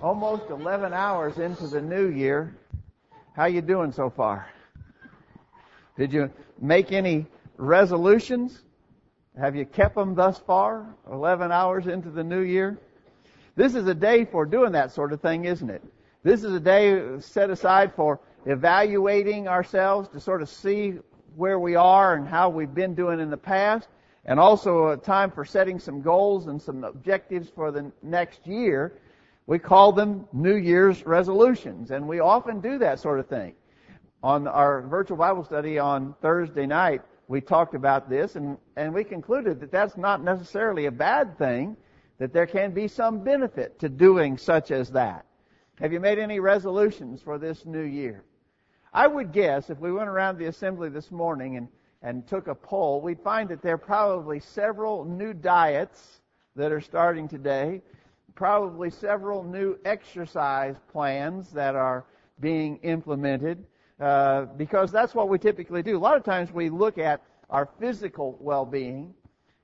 almost 11 hours into the new year. How you doing so far? Did you make any resolutions? Have you kept them thus far? 11 hours into the new year? This is a day for doing that sort of thing, isn't it? This is a day set aside for evaluating ourselves to sort of see where we are and how we've been doing in the past, and also a time for setting some goals and some objectives for the next year we call them New Year's resolutions, and we often do that sort of thing. On our virtual Bible study on Thursday night, we talked about this, and, and we concluded that that's not necessarily a bad thing, that there can be some benefit to doing such as that. Have you made any resolutions for this new year? I would guess if we went around the assembly this morning and, and took a poll, we'd find that there are probably several new diets that are starting today probably several new exercise plans that are being implemented uh, because that's what we typically do. A lot of times we look at our physical well-being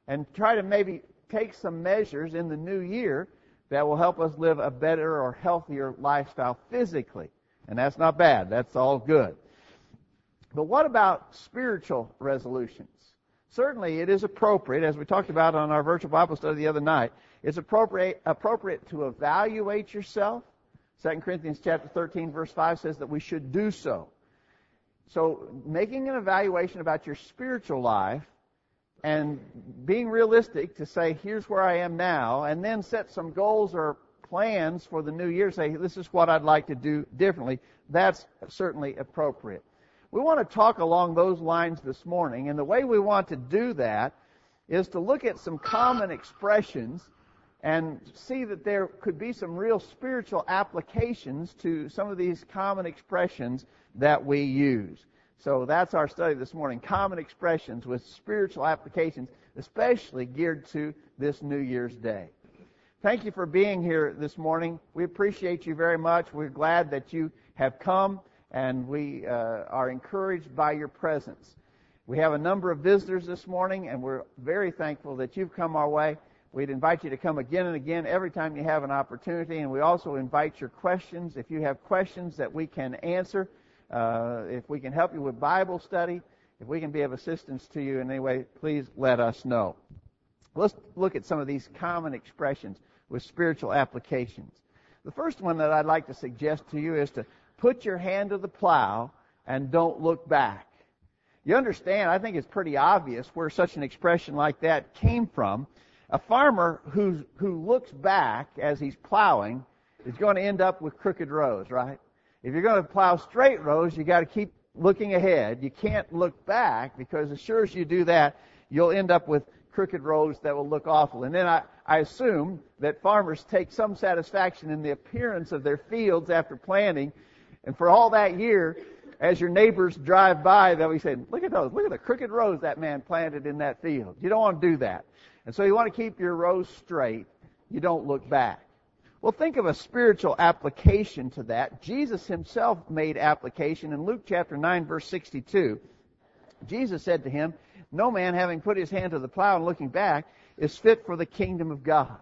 and try to maybe take some measures in the new year that will help us live a better or healthier lifestyle physically. And that's not bad. That's all good. But what about spiritual resolutions? Certainly it is appropriate, as we talked about on our virtual Bible study the other night, it's appropriate, appropriate to evaluate yourself. 2 Corinthians chapter 13 verse 5 says that we should do so. So making an evaluation about your spiritual life and being realistic to say, here's where I am now, and then set some goals or plans for the new year, say, this is what I'd like to do differently, that's certainly appropriate. We want to talk along those lines this morning, and the way we want to do that is to look at some common expressions and see that there could be some real spiritual applications to some of these common expressions that we use. So that's our study this morning. Common expressions with spiritual applications, especially geared to this New Year's Day. Thank you for being here this morning. We appreciate you very much. We're glad that you have come and we uh, are encouraged by your presence. We have a number of visitors this morning and we're very thankful that you've come our way. We'd invite you to come again and again every time you have an opportunity, and we also invite your questions. If you have questions that we can answer, uh, if we can help you with Bible study, if we can be of assistance to you in any way, please let us know. Let's look at some of these common expressions with spiritual applications. The first one that I'd like to suggest to you is to put your hand to the plow and don't look back. You understand, I think it's pretty obvious where such an expression like that came from. A farmer who, who looks back as he's plowing is going to end up with crooked rows, right? If you're going to plow straight rows, you got to keep looking ahead. You can't look back because as sure as you do that, you'll end up with crooked rows that will look awful. And then I, I assume that farmers take some satisfaction in the appearance of their fields after planting. And for all that year, as your neighbors drive by, they'll be saying, look at those, look at the crooked rows that man planted in that field. You don't want to do that. And so you want to keep your rows straight. You don't look back. Well, think of a spiritual application to that. Jesus himself made application in Luke chapter 9 verse 62. Jesus said to him, No man having put his hand to the plow and looking back is fit for the kingdom of God.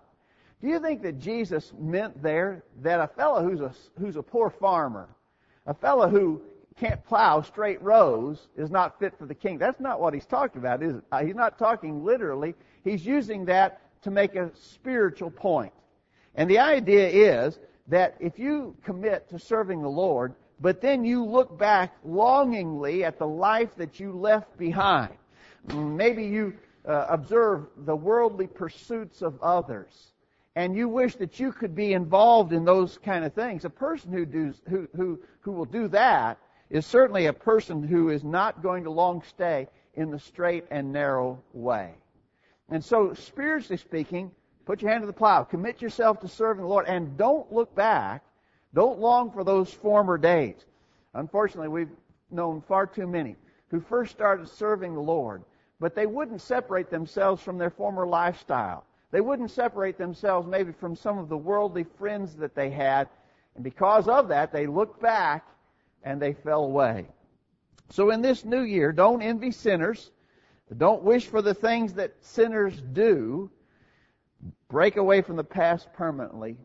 Do you think that Jesus meant there that a fellow who's a, who's a poor farmer, a fellow who can't plow straight rows is not fit for the king? That's not what he's talking about, is it? Uh, he's not talking literally. He's using that to make a spiritual point. And the idea is that if you commit to serving the Lord, but then you look back longingly at the life that you left behind, maybe you uh, observe the worldly pursuits of others, and you wish that you could be involved in those kind of things. A person who does, who, who, who will do that is certainly a person who is not going to long stay in the straight and narrow way. And so, spiritually speaking, put your hand to the plow. Commit yourself to serving the Lord and don't look back. Don't long for those former days. Unfortunately, we've known far too many who first started serving the Lord, but they wouldn't separate themselves from their former lifestyle. They wouldn't separate themselves maybe from some of the worldly friends that they had, and because of that, they looked back and they fell away. So in this new year, don't envy sinners. Don't wish for the things that sinners do. Break away from the past permanently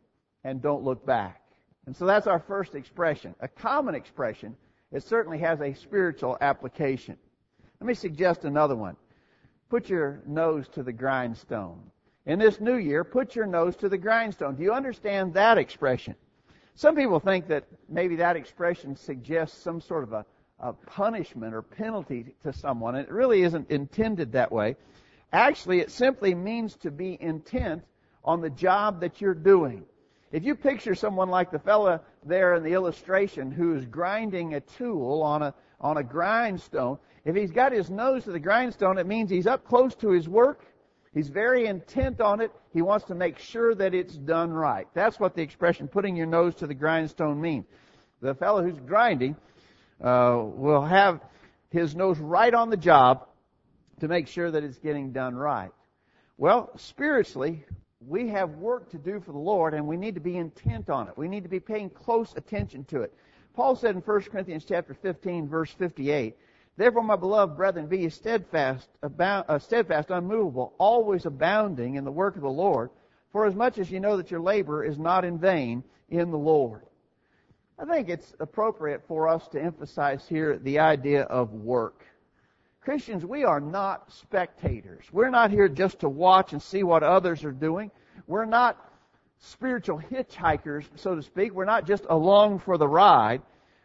and don't look back. And so that's our first expression. A common expression. It certainly has a spiritual application. Let me suggest another one. Put your nose to the grindstone. In this new year, put your nose to the grindstone. Do you understand that expression? Some people think that maybe that expression suggests some sort of a, a punishment or penalty to someone. It really isn't intended that way. Actually, it simply means to be intent on the job that you're doing. If you picture someone like the fellow there in the illustration who's grinding a tool on a, on a grindstone, if he's got his nose to the grindstone, it means he's up close to his work. He's very intent on it. He wants to make sure that it's done right. That's what the expression putting your nose to the grindstone means. The fellow who's grinding uh, will have his nose right on the job to make sure that it's getting done right. Well, spiritually, we have work to do for the Lord and we need to be intent on it. We need to be paying close attention to it. Paul said in 1 Corinthians chapter 15 verse 58, Therefore, my beloved brethren, be steadfast, uh, steadfast, unmovable, always abounding in the work of the Lord, for as much as you know that your labor is not in vain in the Lord. I think it's appropriate for us to emphasize here the idea of work. Christians, we are not spectators. We're not here just to watch and see what others are doing. We're not spiritual hitchhikers, so to speak. We're not just along for the ride.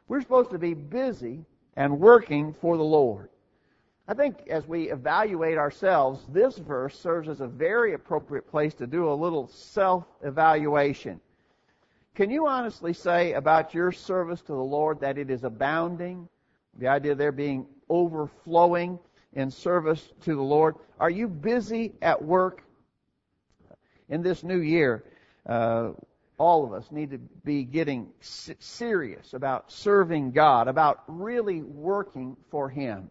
We're supposed to be busy and working for the Lord. I think as we evaluate ourselves, this verse serves as a very appropriate place to do a little self-evaluation. Can you honestly say about your service to the Lord that it is abounding? The idea there being overflowing in service to the Lord. Are you busy at work in this new year? Uh, all of us need to be getting serious about serving God, about really working for Him.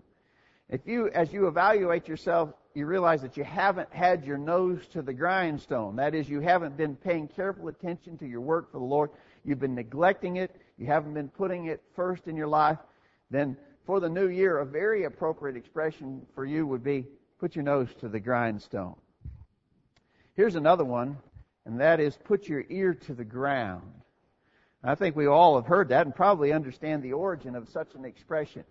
If you, as you evaluate yourself, you realize that you haven't had your nose to the grindstone. That is, you haven't been paying careful attention to your work for the Lord. You've been neglecting it. You haven't been putting it first in your life. Then for the new year, a very appropriate expression for you would be put your nose to the grindstone. Here's another one and that is put your ear to the ground. I think we all have heard that and probably understand the origin of such an expression.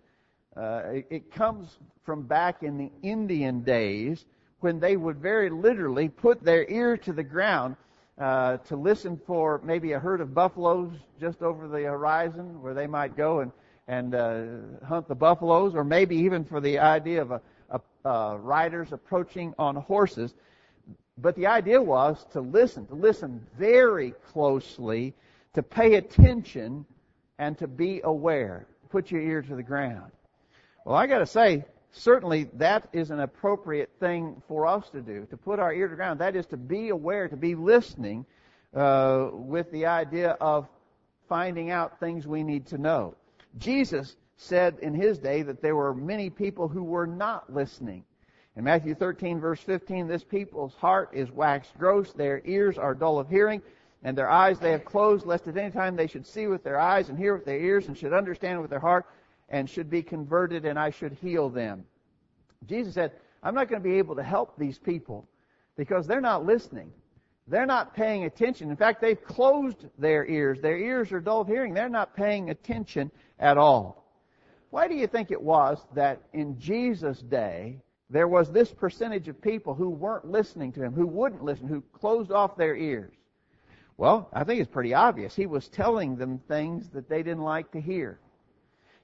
Uh, it, comes from back in the Indian days when they would very literally put their ear to the ground uh, to listen for maybe a herd of buffaloes just over the horizon where they might go and and uh, hunt the buffaloes, or maybe even for the idea of a, a, uh, riders approaching on horses. But the idea was to listen, to listen very closely, to pay attention, and to be aware. Put your ear to the ground. Well, I gotta say, certainly that is an appropriate thing for us to do, to put our ear to the ground. That is to be aware, to be listening, uh, with the idea of finding out things we need to know. Jesus said in his day that there were many people who were not listening. In Matthew 13 verse 15, this people's heart is waxed gross, their ears are dull of hearing, and their eyes they have closed, lest at any time they should see with their eyes and hear with their ears and should understand with their heart and should be converted and I should heal them. Jesus said, I'm not going to be able to help these people because they're not listening. They're not paying attention. In fact, they've closed their ears. Their ears are dull of hearing. They're not paying attention at all. Why do you think it was that in Jesus' day, there was this percentage of people who weren't listening to him, who wouldn't listen, who closed off their ears. Well, I think it's pretty obvious. He was telling them things that they didn't like to hear.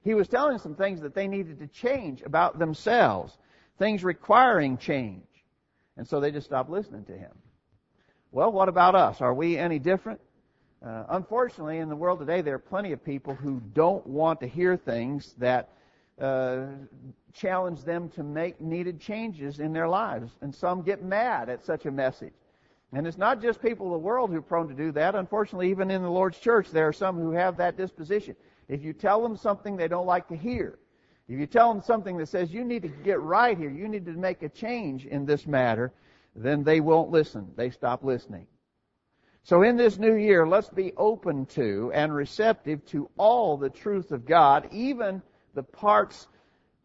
He was telling them some things that they needed to change about themselves, things requiring change. And so they just stopped listening to him. Well, what about us? Are we any different? Uh, unfortunately, in the world today, there are plenty of people who don't want to hear things that uh, challenge them to make needed changes in their lives. And some get mad at such a message. And it's not just people of the world who are prone to do that. Unfortunately, even in the Lord's church, there are some who have that disposition. If you tell them something they don't like to hear, if you tell them something that says you need to get right here, you need to make a change in this matter, then they won't listen. They stop listening. So in this new year, let's be open to and receptive to all the truth of God, even the parts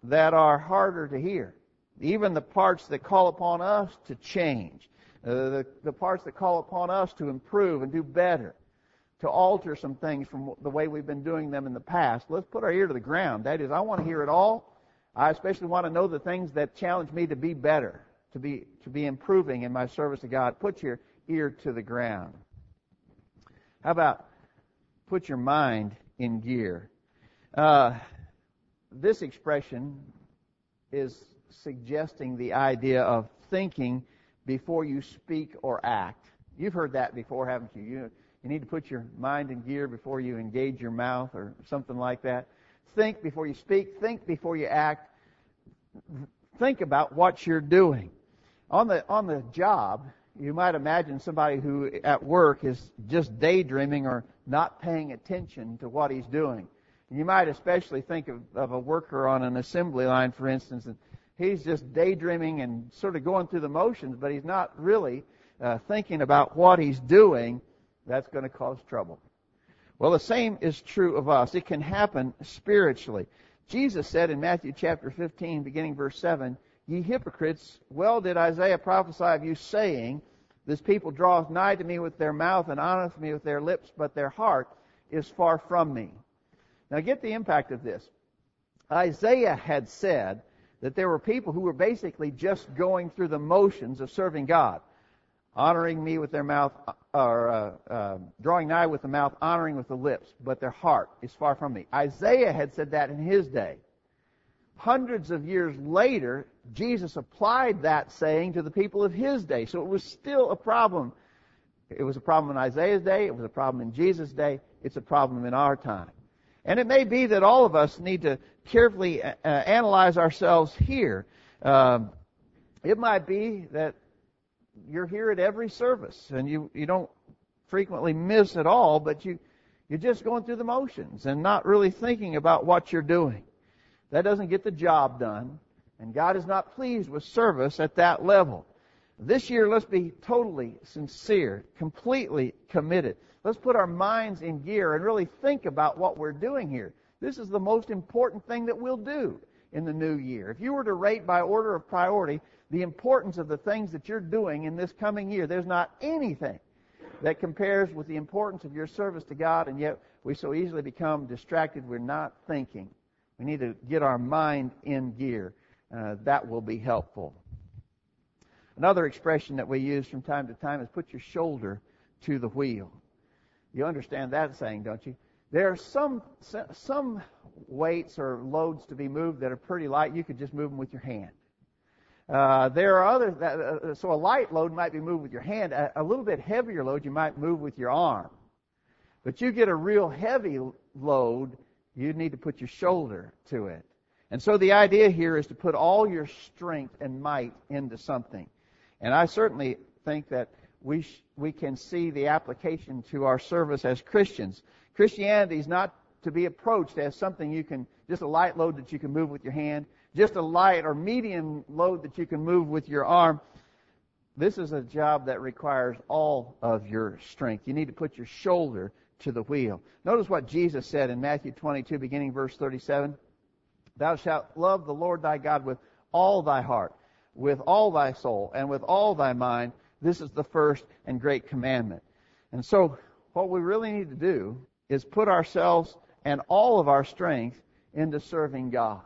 that are harder to hear. Even the parts that call upon us to change. Uh, the, the parts that call upon us to improve and do better. to alter some things from the way we've been doing them in the past. Let's put our ear to the ground. That is, I want to hear it all. I especially want to know the things that challenge me to be better, to be, to be improving in my service to God. Put your ear to the ground. How about put your mind in gear? Uh, this expression is suggesting the idea of thinking before you speak or act. You've heard that before, haven't you? You, you need to put your mind in gear before you engage your mouth or something like that. Think before you speak. Think before you act. Think about what you're doing. On the, on the job, you might imagine somebody who at work is just daydreaming or not paying attention to what he's doing. You might especially think of, of a worker on an assembly line, for instance, and he's just daydreaming and sort of going through the motions, but he's not really uh, thinking about what he's doing. That's going to cause trouble. Well, the same is true of us. It can happen spiritually. Jesus said in Matthew chapter 15, beginning verse 7, Ye hypocrites, well did Isaiah prophesy of you, saying, This people draweth nigh to me with their mouth and honoreth me with their lips, but their heart is far from me. Now get the impact of this. Isaiah had said that there were people who were basically just going through the motions of serving God, honoring me with their mouth, or uh, uh, drawing nigh with the mouth, honoring with the lips, but their heart is far from me. Isaiah had said that in his day. Hundreds of years later, Jesus applied that saying to the people of his day. So it was still a problem. It was a problem in Isaiah's day. It was a problem in Jesus' day. It's a problem in our time. And it may be that all of us need to carefully uh, analyze ourselves here. Um, it might be that you're here at every service and you, you don't frequently miss at all, but you, you're just going through the motions and not really thinking about what you're doing. That doesn't get the job done. And God is not pleased with service at that level. This year, let's be totally sincere, completely committed. Let's put our minds in gear and really think about what we're doing here. This is the most important thing that we'll do in the new year. If you were to rate by order of priority the importance of the things that you're doing in this coming year, there's not anything that compares with the importance of your service to God, and yet we so easily become distracted. We're not thinking. We need to get our mind in gear uh, that will be helpful. Another expression that we use from time to time is put your shoulder to the wheel. You understand that saying, don't you? There are some some weights or loads to be moved that are pretty light. You could just move them with your hand. Uh, there are other that, uh, so a light load might be moved with your hand. A, a little bit heavier load you might move with your arm. But you get a real heavy load, you need to put your shoulder to it. And so the idea here is to put all your strength and might into something. And I certainly think that we, sh- we can see the application to our service as Christians. Christianity is not to be approached as something you can, just a light load that you can move with your hand, just a light or medium load that you can move with your arm. This is a job that requires all of your strength. You need to put your shoulder to the wheel. Notice what Jesus said in Matthew 22, beginning verse 37. Thou shalt love the Lord thy God with all thy heart, with all thy soul, and with all thy mind. This is the first and great commandment. And so, what we really need to do is put ourselves and all of our strength into serving God.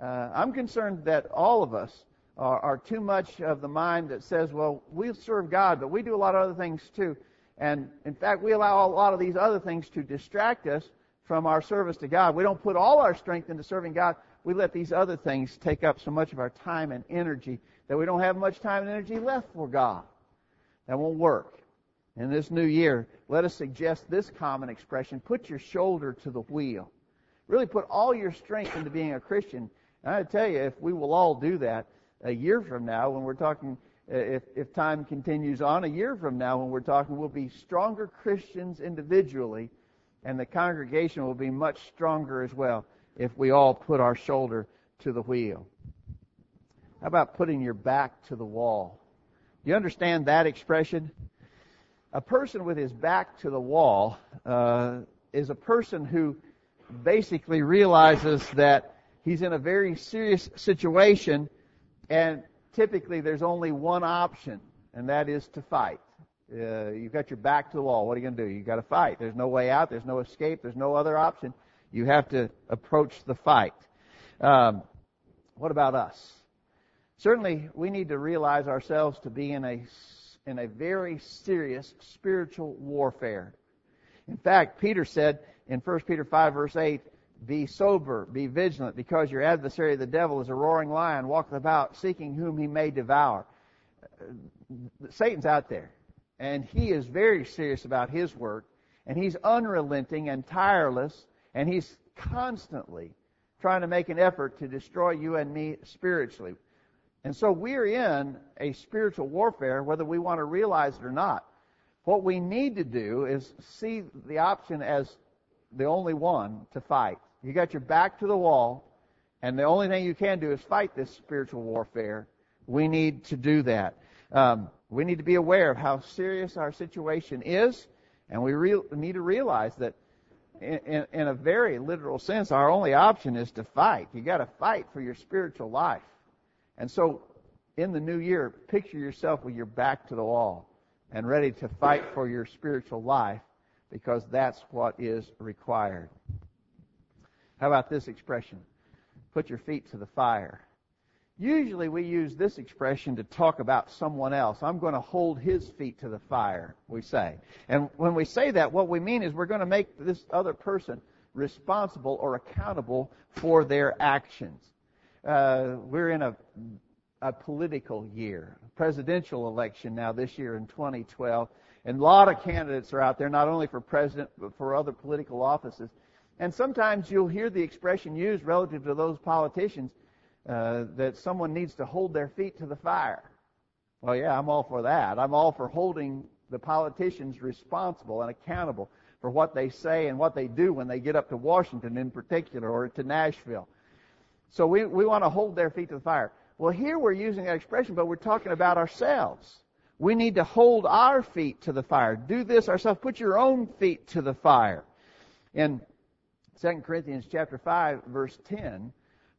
Uh, I'm concerned that all of us are, are too much of the mind that says, well, we serve God, but we do a lot of other things too. And in fact, we allow a lot of these other things to distract us from our service to God. We don't put all our strength into serving God. We let these other things take up so much of our time and energy that we don't have much time and energy left for God. That won't work. In this new year, let us suggest this common expression put your shoulder to the wheel. Really put all your strength into being a Christian. And I tell you, if we will all do that a year from now, when we're talking, uh, if, if time continues on, a year from now, when we're talking, we'll be stronger Christians individually and the congregation will be much stronger as well if we all put our shoulder to the wheel. How about putting your back to the wall? You understand that expression? A person with his back to the wall uh, is a person who basically realizes that he's in a very serious situation, and typically there's only one option, and that is to fight. Uh, you've got your back to the wall. What are you going to do? You've got to fight. There's no way out. There's no escape. There's no other option. You have to approach the fight. Um, what about us? Certainly, we need to realize ourselves to be in a in a very serious spiritual warfare. In fact, Peter said in 1 Peter 5 verse 8, be sober, be vigilant, because your adversary the devil is a roaring lion, walketh about, seeking whom he may devour. Satan's out there, and he is very serious about his work, and he's unrelenting and tireless, and he's constantly trying to make an effort to destroy you and me spiritually. And so we're in a spiritual warfare, whether we want to realize it or not. What we need to do is see the option as the only one to fight. You got your back to the wall, and the only thing you can do is fight this spiritual warfare. We need to do that. Um, we need to be aware of how serious our situation is, and we re- need to realize that in, in, in a very literal sense, our only option is to fight. You got to fight for your spiritual life. And so, in the new year, picture yourself with your back to the wall and ready to fight for your spiritual life because that's what is required. How about this expression? Put your feet to the fire. Usually we use this expression to talk about someone else. I'm going to hold his feet to the fire, we say. And when we say that, what we mean is we're going to make this other person responsible or accountable for their actions uh, we're in a, a political year, presidential election now this year in 2012, and a lot of candidates are out there, not only for president but for other political offices. And sometimes you'll hear the expression used relative to those politicians uh, that someone needs to hold their feet to the fire. Well, yeah, I'm all for that. I'm all for holding the politicians responsible and accountable for what they say and what they do when they get up to Washington in particular or to Nashville. So we, we want to hold their feet to the fire. Well, here we're using that expression, but we're talking about ourselves. We need to hold our feet to the fire. Do this ourselves. Put your own feet to the fire. In 2 Corinthians chapter 5 verse 10,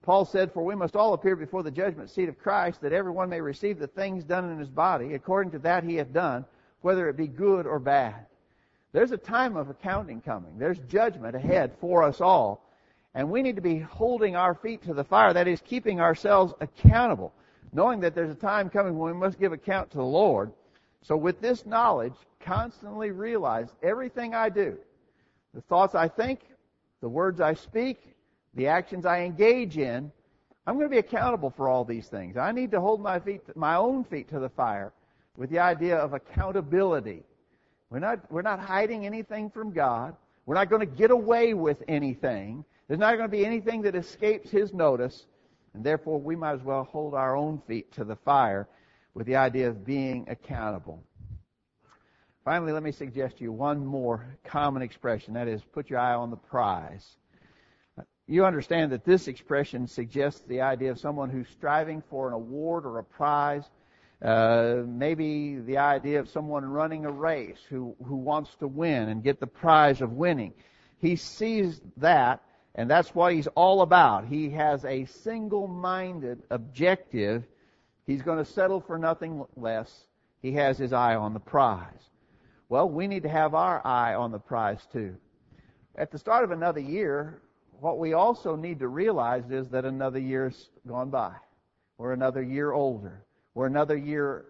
Paul said, For we must all appear before the judgment seat of Christ, that everyone may receive the things done in his body, according to that he hath done, whether it be good or bad. There's a time of accounting coming. There's judgment ahead for us all. And we need to be holding our feet to the fire. That is, keeping ourselves accountable, knowing that there's a time coming when we must give account to the Lord. So with this knowledge, constantly realize everything I do, the thoughts I think, the words I speak, the actions I engage in, I'm going to be accountable for all these things. I need to hold my feet, my own feet to the fire with the idea of accountability. We're not, we're not hiding anything from God. We're not going to get away with anything. There's not going to be anything that escapes his notice, and therefore we might as well hold our own feet to the fire with the idea of being accountable. Finally, let me suggest to you one more common expression. That is, put your eye on the prize. You understand that this expression suggests the idea of someone who's striving for an award or a prize. Uh, maybe the idea of someone running a race who, who wants to win and get the prize of winning. He sees that and that's what he's all about. He has a single-minded objective. He's going to settle for nothing less. He has his eye on the prize. Well, we need to have our eye on the prize too. At the start of another year, what we also need to realize is that another year's gone by. We're another year older. We're another year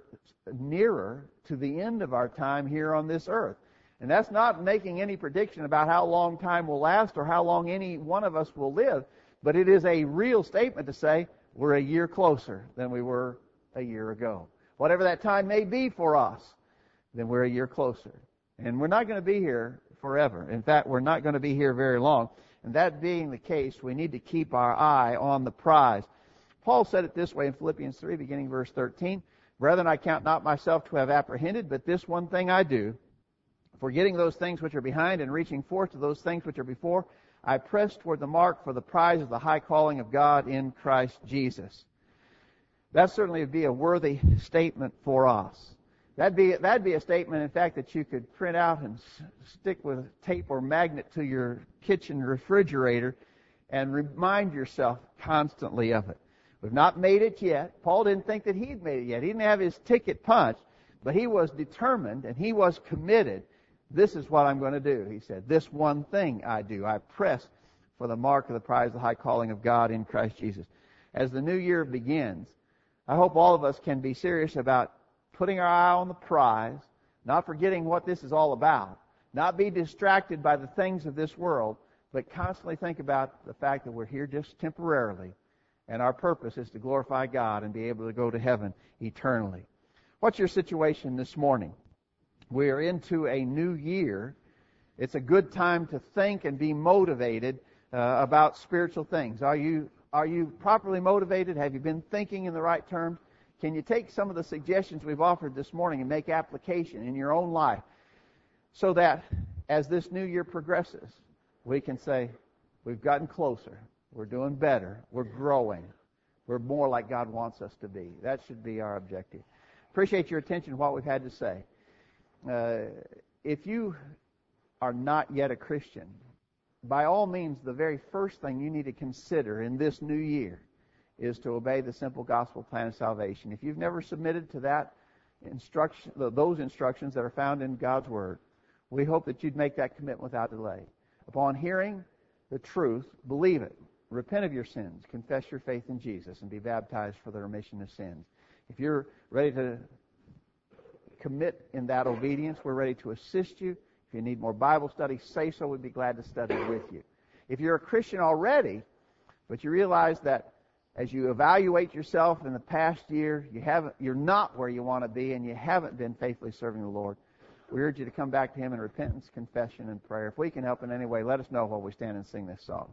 nearer to the end of our time here on this earth. And that's not making any prediction about how long time will last or how long any one of us will live, but it is a real statement to say we're a year closer than we were a year ago. Whatever that time may be for us, then we're a year closer. And we're not going to be here forever. In fact, we're not going to be here very long. And that being the case, we need to keep our eye on the prize. Paul said it this way in Philippians 3, beginning verse 13. Brethren, I count not myself to have apprehended, but this one thing I do, Forgetting those things which are behind and reaching forth to those things which are before, I press toward the mark for the prize of the high calling of God in Christ Jesus. That certainly would be a worthy statement for us. That'd be, that'd be a statement, in fact, that you could print out and s- stick with tape or magnet to your kitchen refrigerator and remind yourself constantly of it. We've not made it yet. Paul didn't think that he'd made it yet. He didn't have his ticket punched. But he was determined and he was committed. This is what I'm going to do, he said. This one thing I do. I press for the mark of the prize of the high calling of God in Christ Jesus. As the new year begins, I hope all of us can be serious about putting our eye on the prize, not forgetting what this is all about, not be distracted by the things of this world, but constantly think about the fact that we're here just temporarily, and our purpose is to glorify God and be able to go to heaven eternally. What's your situation this morning? We are into a new year. It's a good time to think and be motivated uh, about spiritual things. Are you are you properly motivated? Have you been thinking in the right terms? Can you take some of the suggestions we've offered this morning and make application in your own life so that as this new year progresses, we can say, we've gotten closer, we're doing better, we're growing, we're more like God wants us to be. That should be our objective. Appreciate your attention to what we've had to say. Uh, if you are not yet a Christian, by all means, the very first thing you need to consider in this new year is to obey the simple gospel plan of salvation. If you've never submitted to that instruction, those instructions that are found in God's Word, we hope that you'd make that commitment without delay. Upon hearing the truth, believe it. Repent of your sins, confess your faith in Jesus, and be baptized for the remission of sins. If you're ready to commit in that obedience, we're ready to assist you. If you need more Bible study, say so. We'd be glad to study with you. If you're a Christian already, but you realize that as you evaluate yourself in the past year, you haven't, you're not where you want to be and you haven't been faithfully serving the Lord, we urge you to come back to Him in repentance, confession, and prayer. If we can help in any way, let us know while we stand and sing this song.